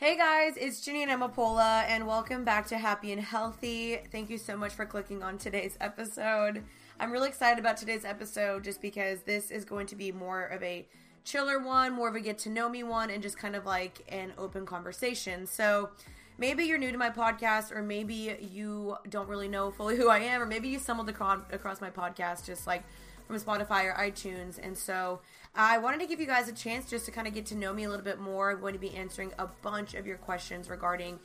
Hey guys, it's Jeanine Amapola, and welcome back to Happy and Healthy. Thank you so much for clicking on today's episode. I'm really excited about today's episode just because this is going to be more of a chiller one, more of a get to know me one, and just kind of like an open conversation. So, maybe you're new to my podcast, or maybe you don't really know fully who I am, or maybe you stumbled across, across my podcast just like from Spotify or iTunes. And so I wanted to give you guys a chance just to kind of get to know me a little bit more. I'm going to be answering a bunch of your questions regarding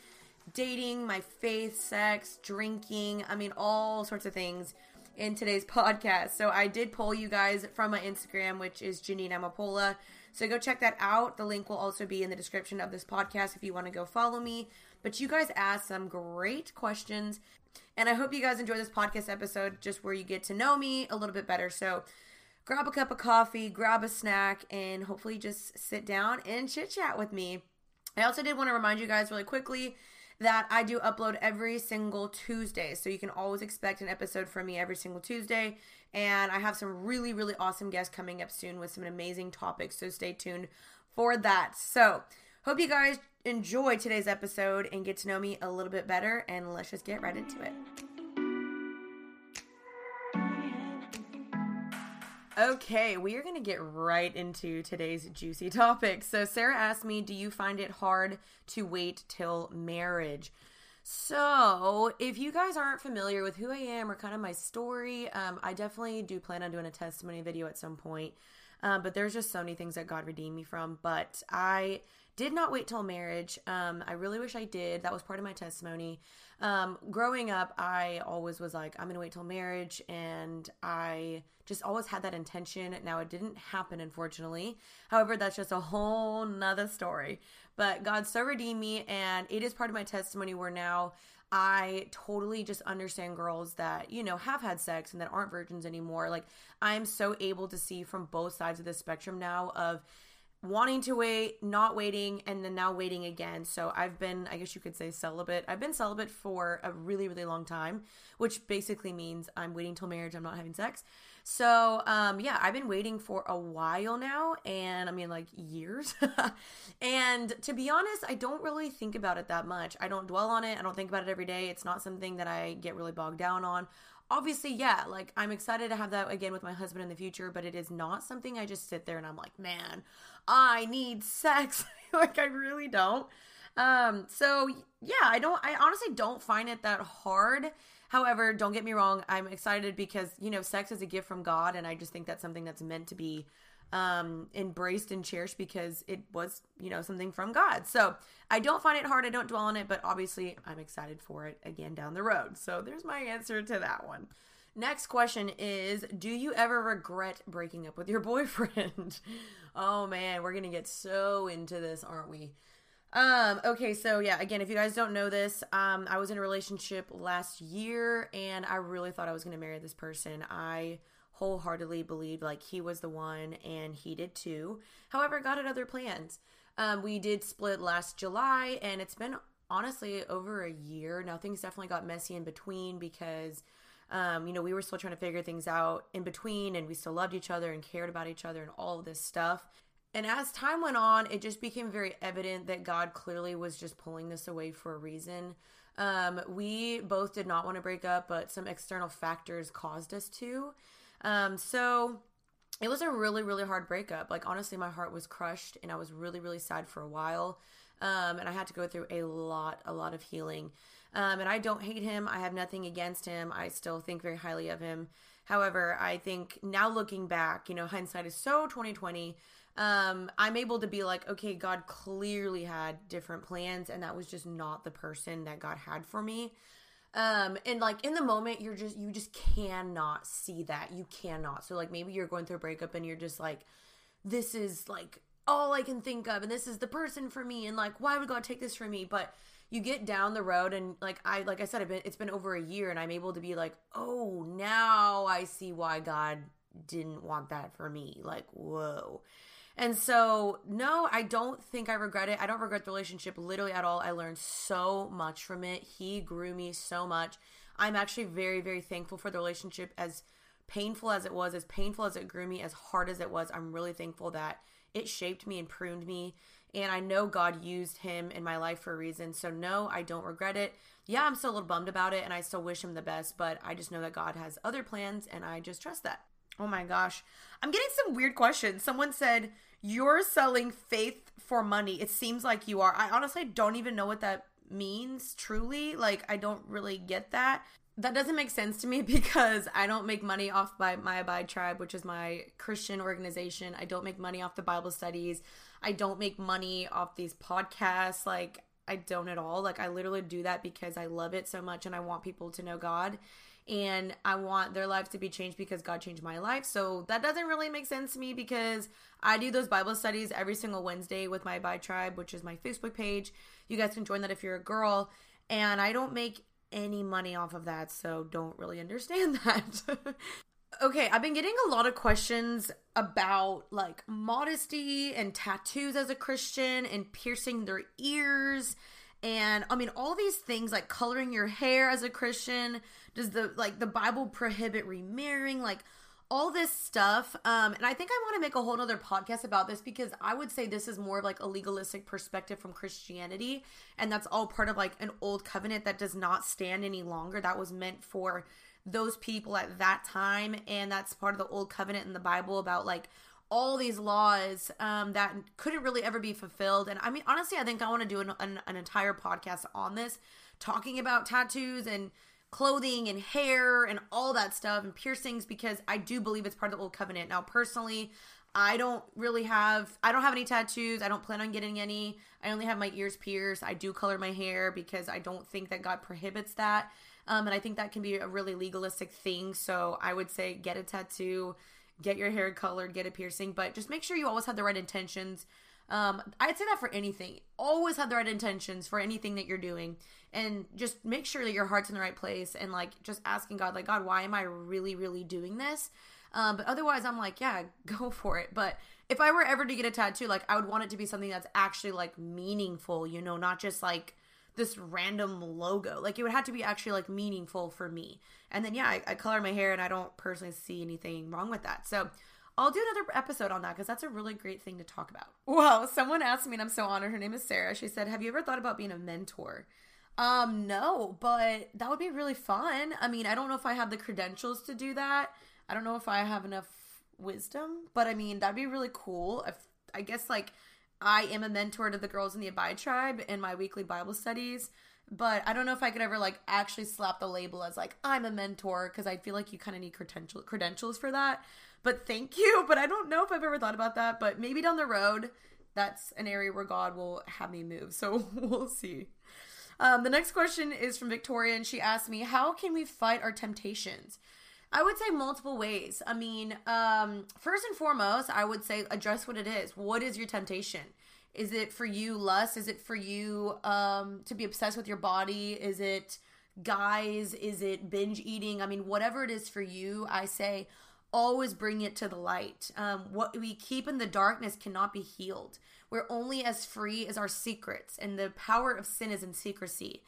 dating, my faith, sex, drinking, I mean, all sorts of things in today's podcast. So I did poll you guys from my Instagram, which is Jeanine Amapola. So go check that out. The link will also be in the description of this podcast if you want to go follow me. But you guys asked some great questions. And I hope you guys enjoy this podcast episode just where you get to know me a little bit better. So grab a cup of coffee, grab a snack, and hopefully just sit down and chit chat with me. I also did want to remind you guys really quickly that I do upload every single Tuesday. So you can always expect an episode from me every single Tuesday. And I have some really, really awesome guests coming up soon with some amazing topics. So stay tuned for that. So, hope you guys enjoy today's episode and get to know me a little bit better. And let's just get right into it. Okay, we are going to get right into today's juicy topic. So, Sarah asked me, Do you find it hard to wait till marriage? So, if you guys aren't familiar with who I am or kind of my story, um, I definitely do plan on doing a testimony video at some point. Um, but there's just so many things that God redeemed me from. But I did not wait till marriage. Um, I really wish I did. That was part of my testimony. Um, growing up, I always was like, I'm going to wait till marriage. And I just always had that intention. Now, it didn't happen, unfortunately. However, that's just a whole nother story. But God so redeemed me. And it is part of my testimony where now I totally just understand girls that, you know, have had sex and that aren't virgins anymore. Like, I'm so able to see from both sides of the spectrum now of, wanting to wait, not waiting, and then now waiting again. So I've been, I guess you could say, celibate. I've been celibate for a really, really long time, which basically means I'm waiting till marriage. I'm not having sex. So, um, yeah, I've been waiting for a while now, and I mean, like years. and to be honest, I don't really think about it that much. I don't dwell on it. I don't think about it every day. It's not something that I get really bogged down on obviously, yeah, like I'm excited to have that again with my husband in the future, but it is not something I just sit there and I'm like, man, I need sex. like I really don't. Um, so yeah, I don't I honestly don't find it that hard. However, don't get me wrong, I'm excited because, you know, sex is a gift from God and I just think that's something that's meant to be um, embraced and cherished because it was, you know, something from God. So I don't find it hard. I don't dwell on it, but obviously I'm excited for it again down the road. So there's my answer to that one. Next question is Do you ever regret breaking up with your boyfriend? oh man, we're to get so into this, aren't we? Um, okay, so yeah, again, if you guys don't know this, um, I was in a relationship last year and I really thought I was to marry this person. I wholeheartedly believed like he was the one and he did too. However, had other plans. Um, we did split last July and it's been honestly over a year. Now things definitely got messy in between because um, you know, we were still trying to figure things out in between and we still loved each other and cared about each other and all of this stuff. And as time went on, it just became very evident that God clearly was just pulling this away for a reason. Um, we both did not want to break up, but some external factors caused us to. Um, so it was a really, really hard breakup. Like, honestly, my heart was crushed and I was really, really sad for a while. Um, and I had to go through a lot, a lot of healing. Um, and I don't hate him. I have nothing against him. I still think very highly of him. However, I think now looking back, you know, hindsight is so 2020. Um, I'm able to be like, okay, God clearly had different plans, and that was just not the person that God had for me. Um, and like in the moment, you're just, you just cannot see that. You cannot. So, like, maybe you're going through a breakup and you're just like, this is like all I can think of, and this is the person for me, and like, why would God take this from me? But you get down the road, and like I, like I said, I've been, it's been over a year, and I'm able to be like, oh, now I see why God didn't want that for me. Like, whoa. And so, no, I don't think I regret it. I don't regret the relationship literally at all. I learned so much from it. He grew me so much. I'm actually very, very thankful for the relationship as painful as it was, as painful as it grew me, as hard as it was. I'm really thankful that it shaped me and pruned me And I know God used him in my life for a reason. So, no, I don't regret it. Yeah, I'm still a little bummed about it and I still wish him the best, but I just know that God has other plans and I just trust that. Oh my gosh. I'm getting some weird questions. Someone said, You're selling faith for money. It seems like you are. I honestly don't even know what that means truly. Like, I don't really get that that doesn't make sense to me because I don't make money off by my Abide Tribe, which is my Christian organization. I don't make money off the Bible studies. I don't make money off these podcasts. Like, I don't at all. Like, I literally do that because I love it so much and I want people to know God and I want their lives to be changed because God changed my life. So that doesn't really make sense to me because I do those Bible studies every single Wednesday with my Abide Tribe, which is my Facebook page. You guys can join that if you're a girl. And I don't make any money off of that, so don't really understand that. okay, I've been getting a lot of questions about like modesty and tattoos as a Christian and piercing their ears and I mean all these things like coloring your hair as a Christian. Does the like the Bible prohibit remarrying? Like all this stuff. Um, and I think I want to make a whole nother podcast about this because I would say this is more of like a legalistic perspective from Christianity. And that's all part of like an old covenant that does not stand any longer. That was meant for those people at that time. And that's part of the old covenant in the Bible about like all these laws um, that couldn't really ever be fulfilled. And I mean, honestly, I think I want to do an, an, an entire podcast on this, talking about tattoos and clothing and hair and all that stuff and piercings because I do believe it's part of the old covenant. Now, personally, I don't really have I don't have any tattoos. I don't plan on getting any. I only have my ears pierced. I do color my hair because I don't think that God prohibits that. Um, and I think that can be a really legalistic thing. So I would say get a tattoo, get your hair colored, get a piercing, but just make sure you always have the right intentions. Um, I'd say that for anything. Always have the right intentions for anything that you're doing. And just make sure that your heart's in the right place and like just asking God, like, God, why am I really, really doing this? Um, but otherwise, I'm like, yeah, go for it. But if I were ever to get a tattoo, like, I would want it to be something that's actually like meaningful, you know, not just like this random logo. Like, it would have to be actually like meaningful for me. And then, yeah, I, I color my hair and I don't personally see anything wrong with that. So, I'll do another episode on that because that's a really great thing to talk about. Well, someone asked me, and I'm so honored. Her name is Sarah. She said, "Have you ever thought about being a mentor?" Um, no, but that would be really fun. I mean, I don't know if I have the credentials to do that. I don't know if I have enough wisdom, but I mean, that'd be really cool. If I guess like I am a mentor to the girls in the Abide tribe in my weekly Bible studies, but I don't know if I could ever like actually slap the label as like I'm a mentor because I feel like you kind of need credential credentials for that. But thank you. But I don't know if I've ever thought about that. But maybe down the road, that's an area where God will have me move. So we'll see. Um, the next question is from Victoria, and she asked me, How can we fight our temptations? I would say multiple ways. I mean, um, first and foremost, I would say address what it is. What is your temptation? Is it for you lust? Is it for you um, to be obsessed with your body? Is it guys? Is it binge eating? I mean, whatever it is for you, I say always bring it to the light. Um, what we keep in the darkness cannot be healed. We're only as free as our secrets, and the power of sin is in secrecy.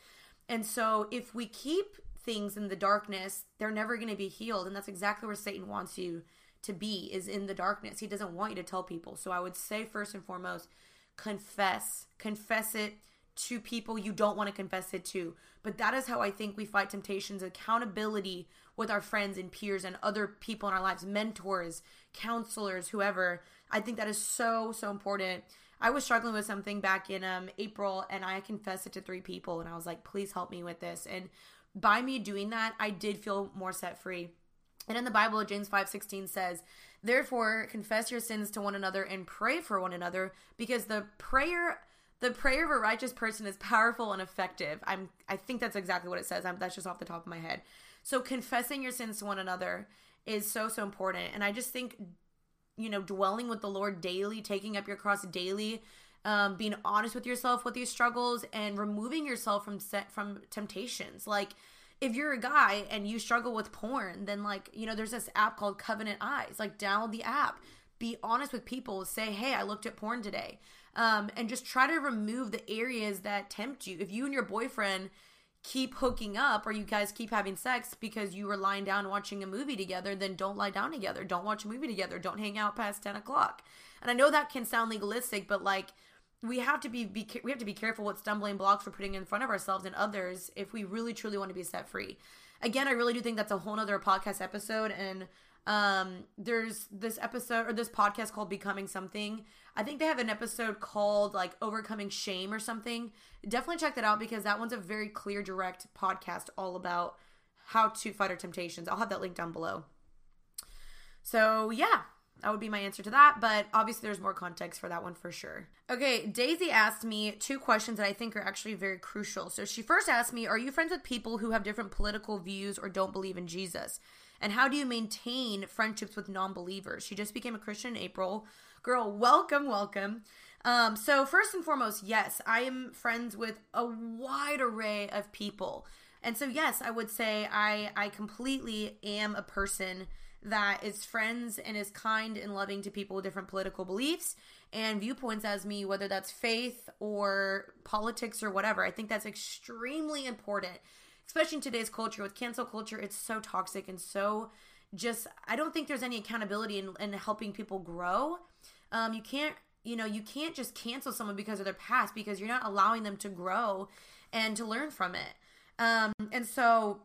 And so, if we keep things in the darkness, they're never going to be healed. And that's exactly where Satan wants you to be is in the darkness. He doesn't want you to tell people. So I would say first and foremost, confess. Confess it to people you don't want to confess it to. But that is how I think we fight temptations accountability with our friends and peers and other people in our lives, mentors, counselors, whoever. I think that is so, so important. I was struggling with something back in um, April and I confessed it to three people and I was like, please help me with this. And by me doing that, I did feel more set free. And in the Bible, James 5:16 says, "Therefore confess your sins to one another and pray for one another, because the prayer the prayer of a righteous person is powerful and effective." I'm I think that's exactly what it says. I'm, that's just off the top of my head. So confessing your sins to one another is so so important. And I just think you know, dwelling with the Lord daily, taking up your cross daily, um, being honest with yourself with these struggles and removing yourself from set from temptations. Like if you're a guy and you struggle with porn, then like, you know, there's this app called Covenant Eyes. Like download the app. Be honest with people. Say, hey, I looked at porn today. Um, and just try to remove the areas that tempt you. If you and your boyfriend keep hooking up or you guys keep having sex because you were lying down watching a movie together, then don't lie down together. Don't watch a movie together. Don't hang out past 10 o'clock. And I know that can sound legalistic, but like we have to be, be we have to be careful what stumbling blocks we're putting in front of ourselves and others if we really truly want to be set free. Again, I really do think that's a whole nother podcast episode and um there's this episode or this podcast called Becoming Something. I think they have an episode called like Overcoming Shame or something. Definitely check that out because that one's a very clear direct podcast all about how to fight our temptations. I'll have that link down below. So, yeah, that would be my answer to that, but obviously there's more context for that one for sure. Okay, Daisy asked me two questions that I think are actually very crucial. So she first asked me, Are you friends with people who have different political views or don't believe in Jesus? And how do you maintain friendships with non believers? She just became a Christian in April. Girl, welcome, welcome. Um, so, first and foremost, yes, I am friends with a wide array of people. And so, yes, I would say I, I completely am a person that is friends and is kind and loving to people with different political beliefs and viewpoints as me, whether that's faith or politics or whatever. I think that's extremely important, especially in today's culture with cancel culture. It's so toxic and so just, I don't think there's any accountability in, in helping people grow. Um, you can't, you know, you can't just cancel someone because of their past because you're not allowing them to grow and to learn from it. Um, and so,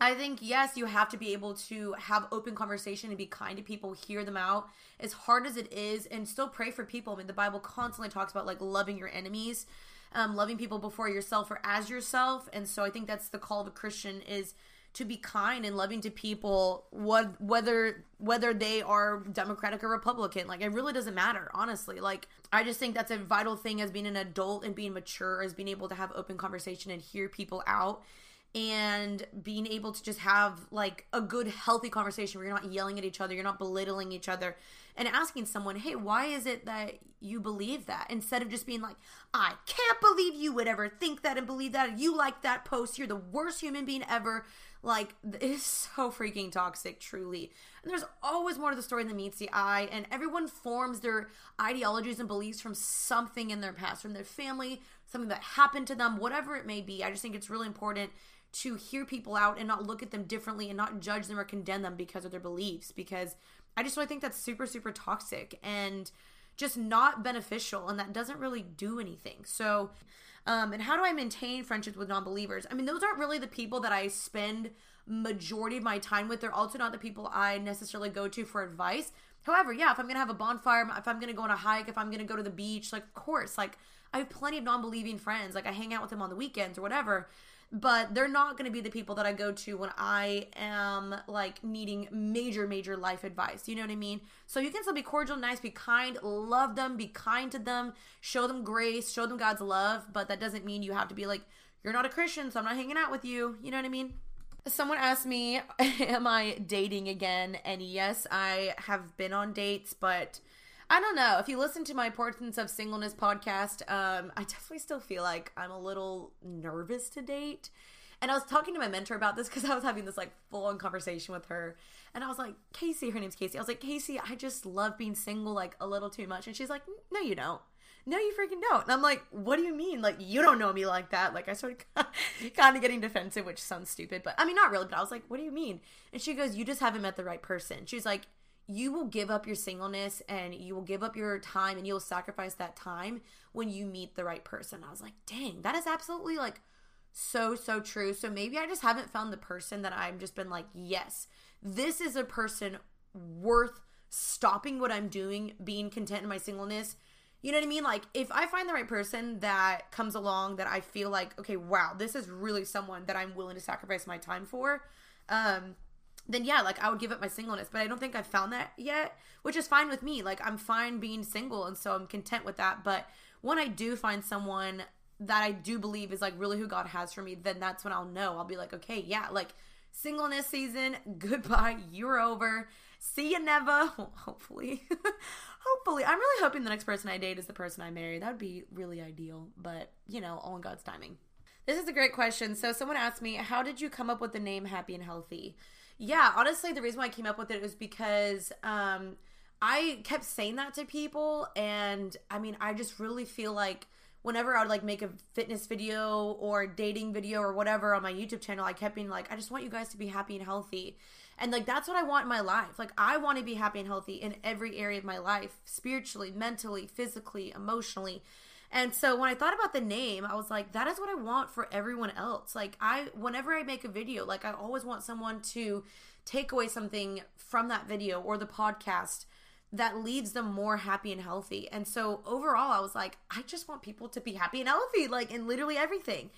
I think yes, you have to be able to have open conversation and be kind to people, hear them out. As hard as it is, and still pray for people. I mean, the Bible constantly talks about like loving your enemies, um, loving people before yourself or as yourself, and so I think that's the call of a Christian is to be kind and loving to people what whether whether they are democratic or republican. Like it really doesn't matter honestly. Like i just think that's a vital thing as being an adult and being mature as being able to have open conversation and hear people out and being able to just have like a good healthy conversation where you're not yelling at each other you're not belittling each other and asking someone hey why is it that you believe that? Instead of just being like i can't believe you would ever think that and believe that. You like that post. You're the worst human being ever like it is so freaking toxic truly. And there's always more to the story than meets the eye and everyone forms their ideologies and beliefs from something in their past from their family something that happened to them whatever it may be. I just think it's really important to hear people out and not look at them differently and not judge them or condemn them because of their beliefs because I just really think that's super super toxic. And just not beneficial and that doesn't really do anything. So um and how do I maintain friendships with non-believers? I mean those aren't really the people that I spend majority of my time with. They're also not the people I necessarily go to for advice. However, yeah, if I'm gonna have a bonfire, if I'm gonna go on a hike, if I'm gonna go to the beach, like of course, like I have plenty of non-believing friends. Like I hang out with them on the weekends or whatever but they're not going to be the people that I go to when I am like needing major, major life advice. You know what I mean? So you can still be cordial, nice, be kind, love them, be kind to them, show them grace, show them God's love, but that doesn't mean you have to be like, you're not a Christian, so I'm not hanging out with you. You know what I mean? Someone asked me, Am I dating again? And yes, I have been on dates, but I don't know. If you listen to my Importance of Singleness podcast, um, I definitely still feel like I'm a little nervous to date. And I was talking to my mentor about this because I was having this like full on conversation with her. And I was like, Casey, her name's Casey. I was like, Casey, I just love being single like a little too much. And she's like, No, you don't. No, you freaking don't. And I'm like, What do you mean? Like, you don't know me like that. Like, I started kind of getting defensive, which sounds stupid, but I mean, not really. But I was like, What do you mean? And she goes, You just haven't met the right person. She's like, you will give up your singleness and you will give up your time and you'll sacrifice that time when you meet the right person. I was like, dang, that is absolutely like so, so true. So maybe I just haven't found the person that I've just been like, yes, this is a person worth stopping what I'm doing, being content in my singleness. You know what I mean? Like, if I find the right person that comes along that I feel like, okay, wow, this is really someone that I'm willing to sacrifice my time for, um, then yeah, like I would give up my singleness. But I don't think I've found that yet, which is fine with me. Like I'm fine being single, and so I'm content with that. But when I do find someone that I do believe is like really who God has for me, then that's when I'll know. I'll be like, okay, yeah, like singleness season, goodbye, you're over. See you never. Hopefully. hopefully. I'm really hoping the next person I date is the person I marry. That would be really ideal, but you know, all in God's timing. This is a great question. So someone asked me, "How did you come up with the name Happy and Healthy?" Yeah, honestly, the reason why I came up with it was because um, I kept saying that to people, and I mean, I just really feel like whenever I would like make a fitness video or dating video or whatever on my YouTube channel, I kept being like, I just want you guys to be happy and healthy. And like that's what I want in my life. Like I want to be happy and healthy in every area of my life, spiritually, mentally, physically, emotionally. And so when I thought about the name, I was like, that is what I want for everyone else. Like I whenever I make a video, like I always want someone to take away something from that video or the podcast that leaves them more happy and healthy. And so overall, I was like, I just want people to be happy and healthy, like in literally everything.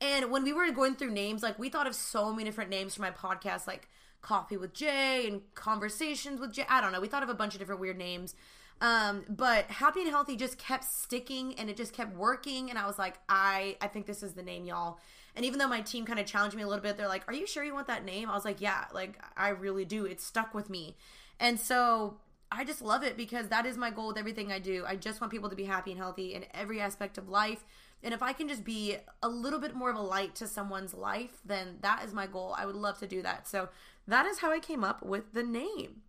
And when we were going through names, like we thought of so many different names for my podcast, like Coffee with Jay and Conversations with Jay. I don't know. We thought of a bunch of different weird names. Um, but Happy and Healthy just kept sticking and it just kept working. And I was like, I, I think this is the name, y'all. And even though my team kind of challenged me a little bit, they're like, Are you sure you want that name? I was like, Yeah, like I really do. It stuck with me. And so I just love it because that is my goal with everything I do. I just want people to be happy and healthy in every aspect of life. And if I can just be a little bit more of a light to someone's life, then that is my goal. I would love to do that. So that is how I came up with the name.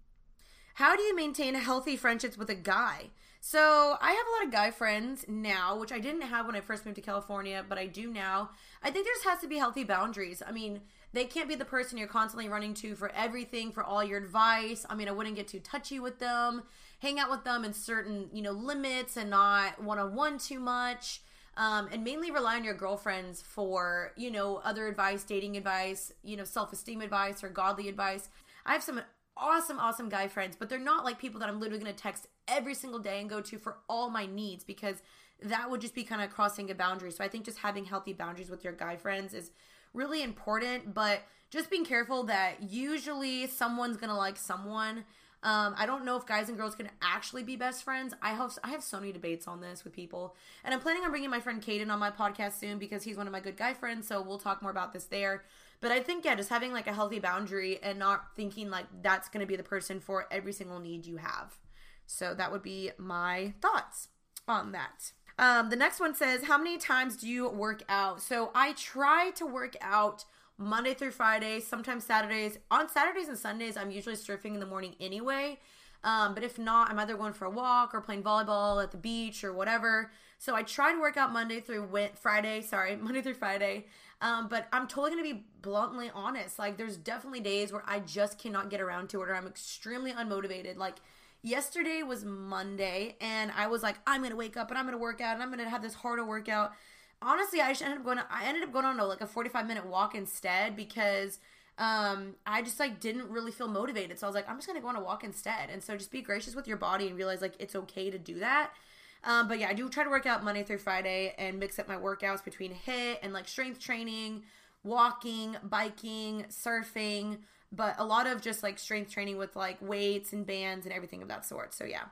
How do you maintain healthy friendships with a guy? So I have a lot of guy friends now, which I didn't have when I first moved to California, but I do now. I think there just has to be healthy boundaries. I mean, they can't be the person you're constantly running to for everything, for all your advice. I mean, I wouldn't get too touchy with them. Hang out with them in certain, you know, limits and not one on one too much. Um, and mainly rely on your girlfriends for, you know, other advice, dating advice, you know, self esteem advice or godly advice. I have some awesome, awesome guy friends, but they're not like people that I'm literally going to text every single day and go to for all my needs because that would just be kind of crossing a boundary. So I think just having healthy boundaries with your guy friends is really important, but just being careful that usually someone's gonna like someone. Um, I don't know if guys and girls can actually be best friends. I have I have so many debates on this with people, and I'm planning on bringing my friend Caden on my podcast soon because he's one of my good guy friends. So we'll talk more about this there. But I think yeah, just having like a healthy boundary and not thinking like that's going to be the person for every single need you have. So that would be my thoughts on that. Um, the next one says, How many times do you work out? So I try to work out Monday through Friday, sometimes Saturdays. On Saturdays and Sundays, I'm usually surfing in the morning anyway. Um, but if not, I'm either going for a walk or playing volleyball at the beach or whatever. So I try to work out Monday through Friday, sorry, Monday through Friday. Um, but I'm totally gonna be bluntly honest. Like, there's definitely days where I just cannot get around to it, or I'm extremely unmotivated. Like, yesterday was Monday, and I was like, I'm gonna wake up and I'm gonna work out and I'm gonna have this harder workout. Honestly, I just ended up going. I ended up going on a, like a 45 minute walk instead because um, I just like didn't really feel motivated. So I was like, I'm just gonna go on a walk instead. And so just be gracious with your body and realize like it's okay to do that. Um, but yeah, I do try to work out Monday through Friday and mix up my workouts between HIIT and like strength training, walking, biking, surfing but a lot of just like strength training with like weights and bands and everything of that sort. So yeah.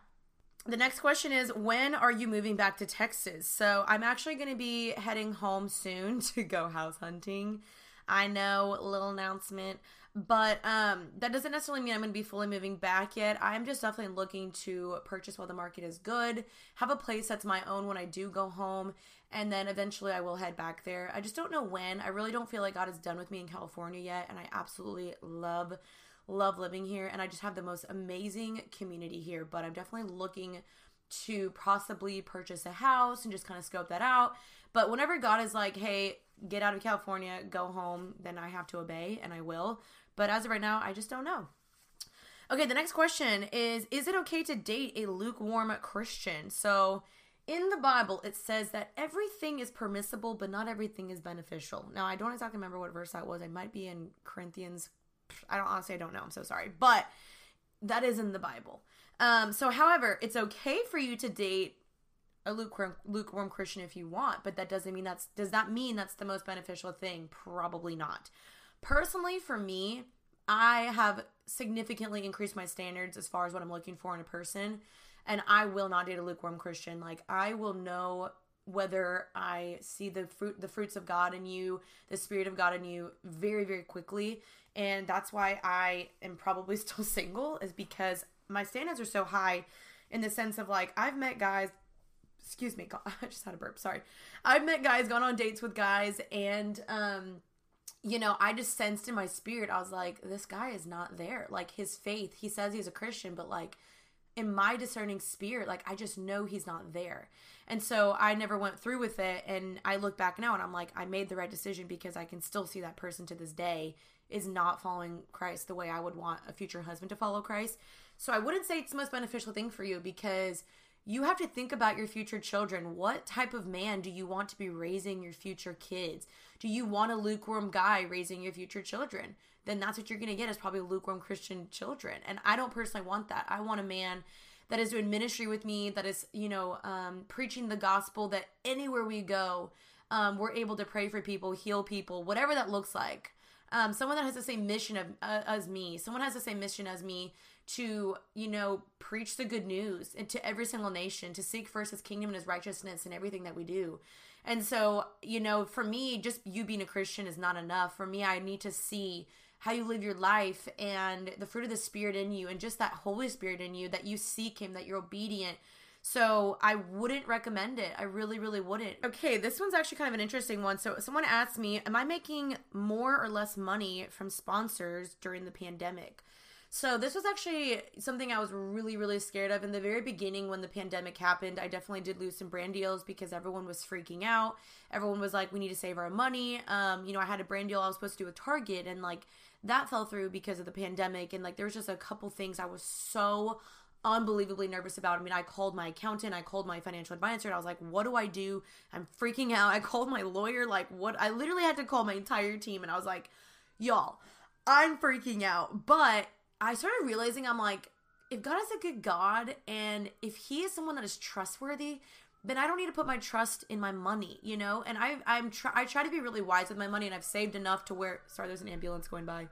The next question is when are you moving back to Texas? So I'm actually going to be heading home soon to go house hunting. I know, little announcement, but um, that doesn't necessarily mean I'm going to be fully moving back yet. I'm just definitely looking to purchase while the market is good, have a place that's my own when I do go home, and then eventually I will head back there. I just don't know when. I really don't feel like God is done with me in California yet, and I absolutely love love living here and I just have the most amazing community here, but I'm definitely looking to possibly purchase a house and just kind of scope that out. But whenever God is like, "Hey, get out of California, go home," then I have to obey and I will. But as of right now, I just don't know. Okay, the next question is Is it okay to date a lukewarm Christian? So, in the Bible, it says that everything is permissible, but not everything is beneficial. Now, I don't exactly remember what verse that was. I might be in Corinthians. I don't honestly, I don't know. I'm so sorry. But that is in the Bible. Um, so, however, it's okay for you to date a lukewarm, lukewarm Christian if you want, but that doesn't mean that's, does that mean that's the most beneficial thing? Probably not. Personally, for me, I have significantly increased my standards as far as what I'm looking for in a person and I will not date a lukewarm Christian. Like I will know whether I see the fruit the fruits of God in you, the spirit of God in you very very quickly. And that's why I am probably still single is because my standards are so high in the sense of like I've met guys excuse me, I just had a burp, sorry. I've met guys gone on dates with guys and um you know, I just sensed in my spirit, I was like, this guy is not there. Like his faith, he says he's a Christian, but like in my discerning spirit, like I just know he's not there. And so I never went through with it. And I look back now and I'm like, I made the right decision because I can still see that person to this day is not following Christ the way I would want a future husband to follow Christ. So I wouldn't say it's the most beneficial thing for you because you have to think about your future children. What type of man do you want to be raising your future kids? Do you want a lukewarm guy raising your future children? Then that's what you're going to get is probably lukewarm Christian children. And I don't personally want that. I want a man that is doing ministry with me, that is, you know, um, preaching the gospel, that anywhere we go, um, we're able to pray for people, heal people, whatever that looks like. Um, someone that has the same mission of, uh, as me, someone has the same mission as me to, you know, preach the good news to every single nation, to seek first his kingdom and his righteousness in everything that we do. And so, you know, for me, just you being a Christian is not enough. For me, I need to see how you live your life and the fruit of the Spirit in you and just that Holy Spirit in you, that you seek Him, that you're obedient. So I wouldn't recommend it. I really, really wouldn't. Okay, this one's actually kind of an interesting one. So someone asked me, Am I making more or less money from sponsors during the pandemic? So this was actually something I was really, really scared of in the very beginning when the pandemic happened. I definitely did lose some brand deals because everyone was freaking out. Everyone was like, "We need to save our money." Um, you know, I had a brand deal I was supposed to do with Target, and like that fell through because of the pandemic. And like there was just a couple things I was so unbelievably nervous about. I mean, I called my accountant, I called my financial advisor, and I was like, what do I do? I'm freaking out. I called my lawyer, like, what? I literally had to call my entire team, and I was like, y'all, I'm freaking out. But I started realizing I'm like, if God is a good God and if He is someone that is trustworthy, then I don't need to put my trust in my money, you know. And I I'm I try to be really wise with my money, and I've saved enough to where. Sorry, there's an ambulance going by.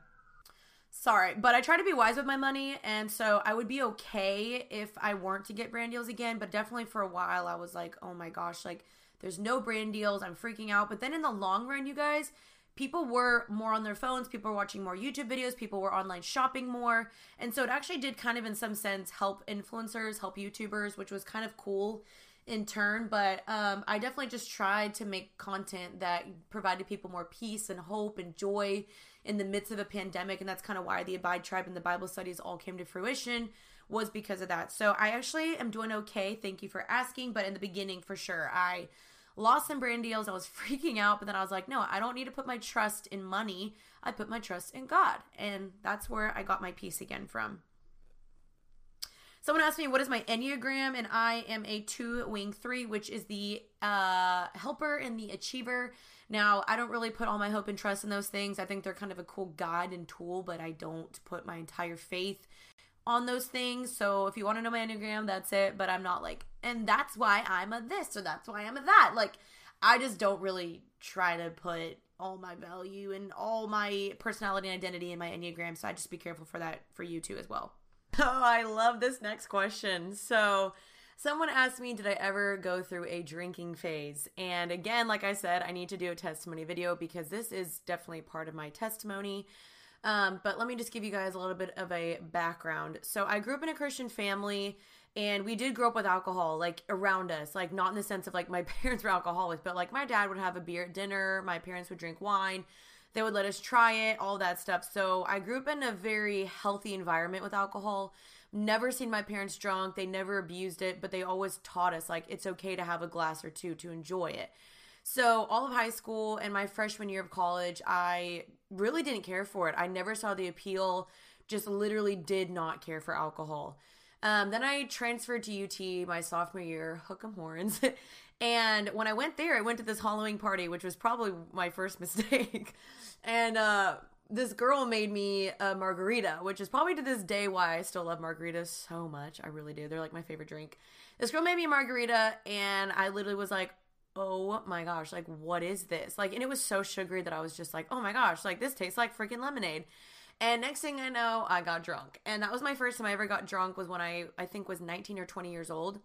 Sorry, but I try to be wise with my money, and so I would be okay if I weren't to get brand deals again. But definitely for a while, I was like, oh my gosh, like there's no brand deals. I'm freaking out. But then in the long run, you guys, people were more on their phones, people were watching more YouTube videos, people were online shopping more. And so it actually did kind of, in some sense, help influencers, help YouTubers, which was kind of cool in turn. But um, I definitely just tried to make content that provided people more peace and hope and joy in the midst of a pandemic. And that's kind of why the Abide Tribe and the Bible studies all came to fruition was because of that. So I actually am doing okay. Thank you for asking. But in the beginning, for sure, I lost some brand deals. I was freaking out, but then I was like, no, I don't need to put my trust in money. I put my trust in God. And that's where I got my peace again from. Someone asked me, what is my Enneagram? And I am a two wing three, which is the uh, helper and the achiever. Now, I don't really put all my hope and trust in those things. I think they're kind of a cool guide and tool, but I don't put my entire faith on those things. So if you want to know my Enneagram, that's it. But I'm not like, and that's why I'm a this or that's why I'm a that. Like, I just don't really try to put all my value and all my personality and identity in my Enneagram. So I just be careful for that for you too as well. Oh, I love this next question. So, someone asked me, Did I ever go through a drinking phase? And again, like I said, I need to do a testimony video because this is definitely part of my testimony. Um, but let me just give you guys a little bit of a background. So I grew up in a Christian family and we did grow up with alcohol like around us like not in the sense of like my parents were alcoholics but like my dad would have a beer at dinner my parents would drink wine they would let us try it all that stuff so i grew up in a very healthy environment with alcohol never seen my parents drunk they never abused it but they always taught us like it's okay to have a glass or two to enjoy it so, all of high school and my freshman year of college, I really didn't care for it. I never saw the appeal, just literally did not care for alcohol. Um, then I transferred to UT my sophomore year, hook 'em horns. and when I went there, I went to this Halloween party, which was probably my first mistake. and uh, this girl made me a margarita, which is probably to this day why I still love margaritas so much. I really do. They're like my favorite drink. This girl made me a margarita, and I literally was like, oh my gosh, like what is this? Like, and it was so sugary that I was just like, oh my gosh, like this tastes like freaking lemonade. And next thing I know, I got drunk. And that was my first time I ever got drunk was when I I think was 19 or 20 years old.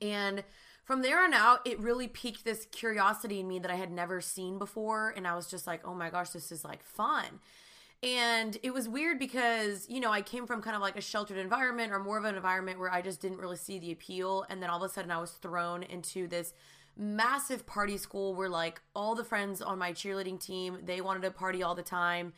And from there on out, it really piqued this curiosity in me that I had never seen before. And I was just like, oh my gosh, this is like fun. And it was weird because, you know, I came from kind of like a sheltered environment or more of an environment where I just didn't really see the appeal. And then all of a sudden I was thrown into this massive party school where like all the friends on my cheerleading team, they wanted to party all the time.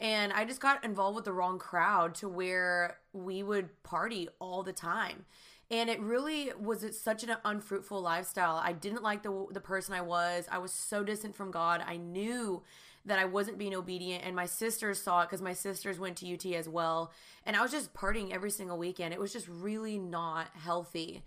And I just got involved with the wrong crowd to where we would party all the time. And it really was such an unfruitful lifestyle. I didn't like the the person I was. I was so distant from God. I knew that I wasn't being obedient and my sisters saw it cuz my sisters went to UT as well. And I was just partying every single weekend. It was just really not healthy.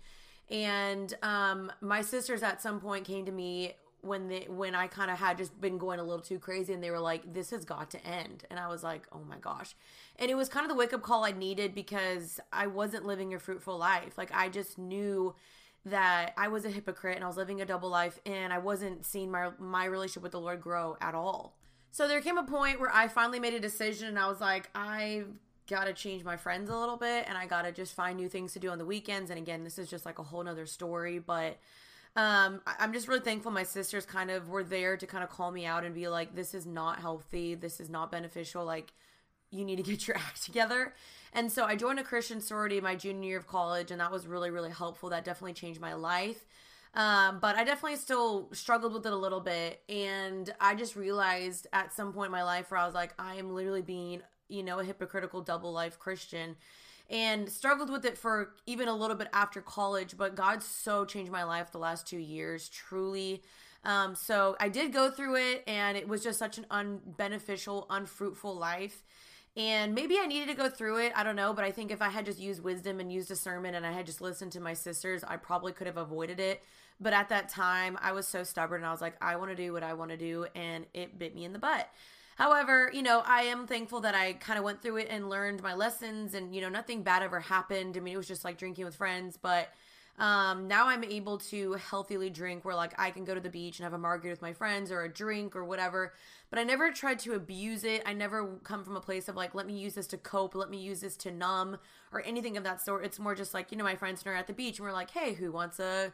And um, my sisters at some point came to me when they when I kind of had just been going a little too crazy and they were like this has got to end. And I was like oh my gosh. And it was kind of the wake up call I needed because I wasn't living a fruitful life. Like I just knew that I was a hypocrite and I was living a double life and I wasn't seeing my my relationship with the Lord grow at all. So there came a point where I finally made a decision and I was like I've got to change my friends a little bit and I got to just find new things to do on the weekends. And again this is just like a whole nother story but um, I'm just really thankful my sisters kind of were there to kind of call me out and be like, this is not healthy. This is not beneficial. Like, you need to get your act together. And so I joined a Christian sorority my junior year of college, and that was really, really helpful. That definitely changed my life. Um, but I definitely still struggled with it a little bit. And I just realized at some point in my life where I was like, I am literally being, you know, a hypocritical double life Christian and struggled with it for even a little bit after college. But God so changed my life the last two years, truly. Um, so I did go through it, and it was just such an unbeneficial, unfruitful life. And maybe I needed to go through it. I don't know. But I think if I had just used wisdom and used discernment and I had just listened to my sisters, I probably could have avoided it. But at that time, I was so stubborn and I was like, I want to do what I want to do. And it bit me in the butt. However, you know, I am thankful that I kind of went through it and learned my lessons and, you know, nothing bad ever happened. I mean, it was just like drinking with friends, but um, now I'm able to healthily drink where like I can go to the beach and have a margarita with my friends or a drink or whatever. But I never tried to abuse it. I never come from a place of like, let me use this to cope, let me use this to numb or anything of that sort. It's more just like, you know, my friends and are at the beach and we're like, hey, who wants a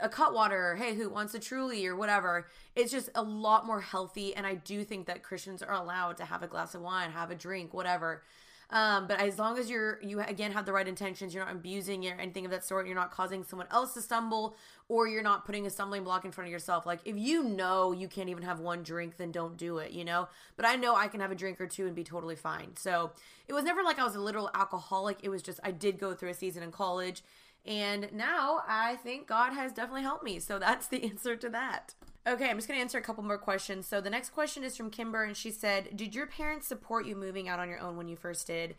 a Cutwater, hey, who wants a truly or whatever. It's just a lot more healthy. And I do think that Christians are allowed to have a glass of wine, have a drink, whatever. Um, but as long as you're, you again have the right intentions, you're not abusing it or anything of that sort, you're not causing someone else to stumble, or you're not putting a stumbling block in front of yourself. Like if you know you can't even have one drink, then don't do it, you know? But I know I can have a drink or two and be totally fine. So it was never like I was a literal alcoholic. It was just I did go through a season in college and now I think God has definitely helped me. So that's the answer to that. Okay, I'm just going to answer a couple more questions. So the next question is from Kimber, and she said, Did your parents support you moving out on your own when you first did?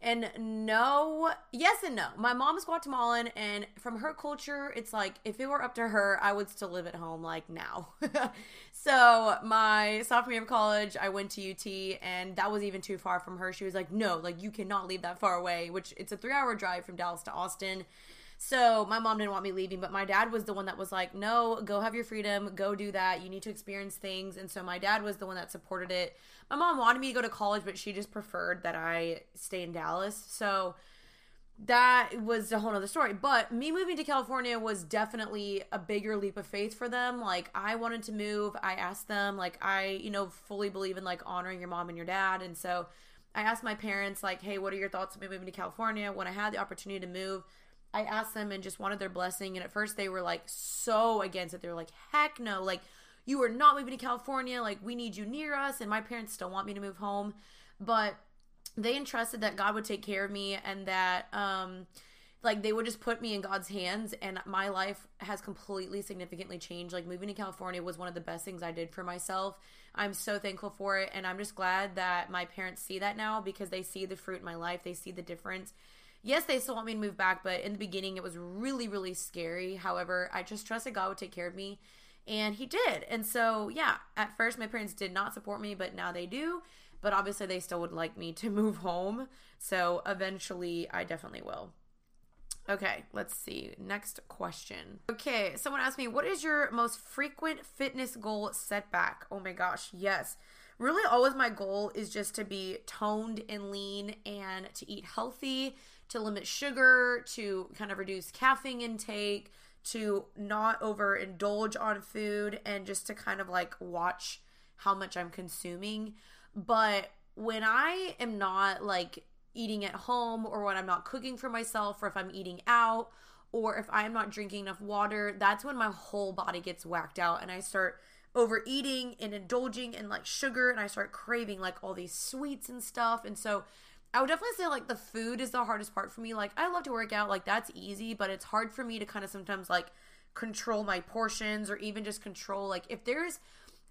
And no, yes and no. My mom is Guatemalan, and from her culture, it's like if it were up to her, I would still live at home like now. so, my sophomore year of college, I went to UT, and that was even too far from her. She was like, No, like you cannot leave that far away, which it's a three hour drive from Dallas to Austin. So my mom didn't want me leaving, but my dad was the one that was like, no, go have your freedom, go do that. You need to experience things. And so my dad was the one that supported it. My mom wanted me to go to college, but she just preferred that I stay in Dallas. So that was a whole other story. But me moving to California was definitely a bigger leap of faith for them. Like I wanted to move. I asked them, like, I, you know, fully believe in like honoring your mom and your dad. And so I asked my parents, like, hey, what are your thoughts on me moving to California? When I had the opportunity to move, I asked them and just wanted their blessing. And at first they were like so against it. They were like, heck no, like you are not moving to California. Like we need you near us. And my parents still want me to move home. But they entrusted that God would take care of me and that, um, like they would just put me in God's hands and my life has completely significantly changed. Like moving to California was one of the best things I did for myself. I'm so thankful for it and I'm just glad that my parents see that now because they see the fruit in my life. They see the difference yes, they still want me to move back, but in the beginning it was really, really scary. However, I just trusted God would take care of me, and He did. And so, yeah, at first my parents did not support me, but now they do. But obviously, they still would like me to move home. So eventually, I definitely will. Okay, let's see. Next question. Okay, someone asked me, What is your most frequent fitness goal setback? Oh my gosh, yes. Really, always my goal is just to be toned and lean and to eat healthy to limit sugar, to kind of reduce caffeine intake, to not overindulge on food, and just to kind of like watch how much I'm consuming. But when I am not like eating at home, or when I'm not cooking for myself, or if I'm eating out, or if I'm not drinking enough water, that's when my whole body gets whacked out and I start overeating and indulging in like sugar and I start craving like all these sweets and stuff. And so I would definitely say like the food is the hardest part for me. Like I love to work out, like that's easy, but it's hard for me to kind of sometimes like control my portions or even just control like if there's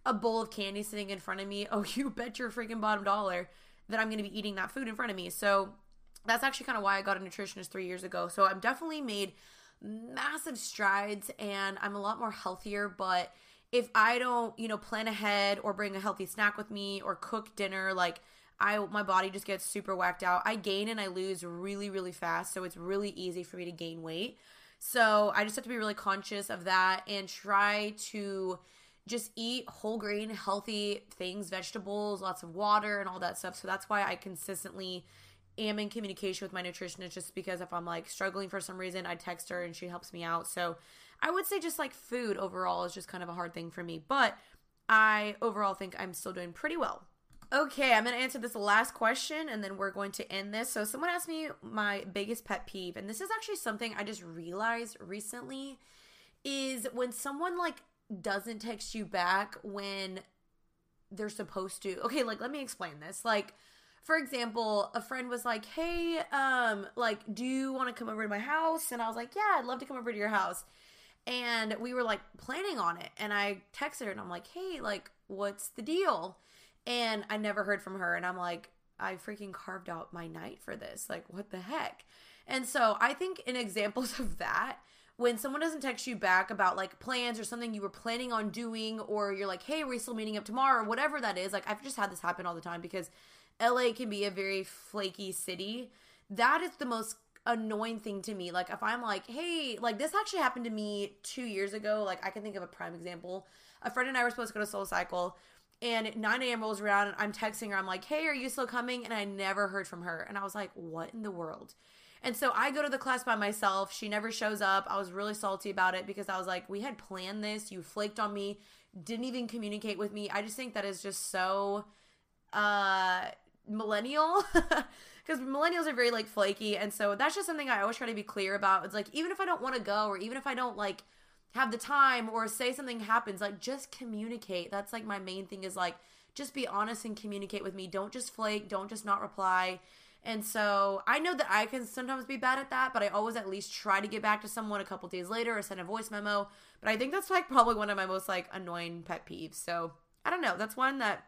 a bowl of candy sitting in front of me, oh you bet your freaking bottom dollar that I'm going to be eating that food in front of me. So that's actually kind of why I got a nutritionist 3 years ago. So I'm definitely made massive strides and I'm a lot more healthier, but if I don't, you know, plan ahead or bring a healthy snack with me or cook dinner, like I my body just gets super whacked out. I gain and I lose really really fast, so it's really easy for me to gain weight. So, I just have to be really conscious of that and try to just eat whole grain, healthy things, vegetables, lots of water and all that stuff. So that's why I consistently am in communication with my nutritionist just because if I'm like struggling for some reason, I text her and she helps me out. So I would say just like food overall is just kind of a hard thing for me, but I overall think I'm still doing pretty well. Okay, I'm going to answer this last question and then we're going to end this. So, someone asked me my biggest pet peeve, and this is actually something I just realized recently is when someone like doesn't text you back when they're supposed to. Okay, like let me explain this. Like for example, a friend was like, "Hey, um like do you want to come over to my house?" And I was like, "Yeah, I'd love to come over to your house." And we were like planning on it, and I texted her and I'm like, "Hey, like what's the deal?" And I never heard from her. And I'm like, I freaking carved out my night for this. Like, what the heck? And so I think in examples of that, when someone doesn't text you back about like plans or something you were planning on doing, or you're like, hey, we're still meeting up tomorrow, or whatever that is, like, I've just had this happen all the time because LA can be a very flaky city. That is the most annoying thing to me. Like, if I'm like, hey, like, this actually happened to me two years ago. Like, I can think of a prime example. A friend and I were supposed to go to Soul Cycle and 9 a.m. rolls around and I'm texting her. I'm like, hey, are you still coming? And I never heard from her. And I was like, what in the world? And so I go to the class by myself. She never shows up. I was really salty about it because I was like, we had planned this. You flaked on me, didn't even communicate with me. I just think that is just so uh millennial because millennials are very like flaky and so that's just something i always try to be clear about it's like even if i don't want to go or even if i don't like have the time or say something happens like just communicate that's like my main thing is like just be honest and communicate with me don't just flake don't just not reply and so I know that I can sometimes be bad at that, but I always at least try to get back to someone a couple days later or send a voice memo. But I think that's like probably one of my most like annoying pet peeves. So I don't know. That's one that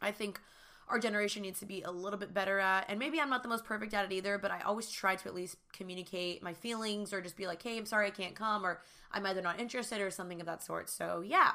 I think our generation needs to be a little bit better at. And maybe I'm not the most perfect at it either, but I always try to at least communicate my feelings or just be like, hey, I'm sorry I can't come, or I'm either not interested or something of that sort. So yeah.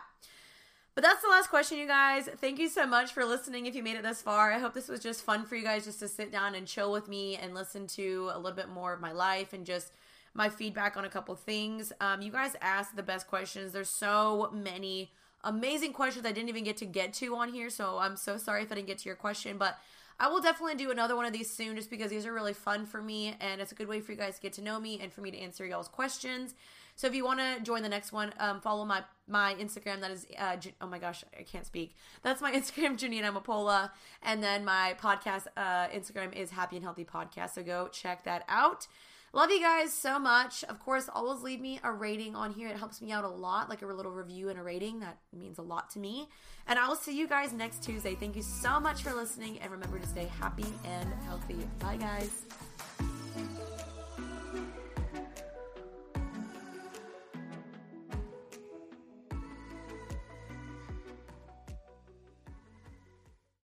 But that's the last question, you guys. Thank you so much for listening if you made it this far. I hope this was just fun for you guys just to sit down and chill with me and listen to a little bit more of my life and just my feedback on a couple things. Um, you guys asked the best questions. There's so many amazing questions I didn't even get to get to on here, so I'm so sorry if I didn't get to your question, but I will definitely do another one of these soon just because these are really fun for me and it's a good way for you guys to get to know me and for me to answer y'all's questions. So if you want to join the next one, um, follow my my Instagram. That is, uh, oh my gosh, I can't speak. That's my Instagram, Jeanine Amapola, and then my podcast uh, Instagram is Happy and Healthy Podcast. So go check that out. Love you guys so much. Of course, always leave me a rating on here. It helps me out a lot, like a little review and a rating. That means a lot to me. And I will see you guys next Tuesday. Thank you so much for listening, and remember to stay happy and healthy. Bye, guys.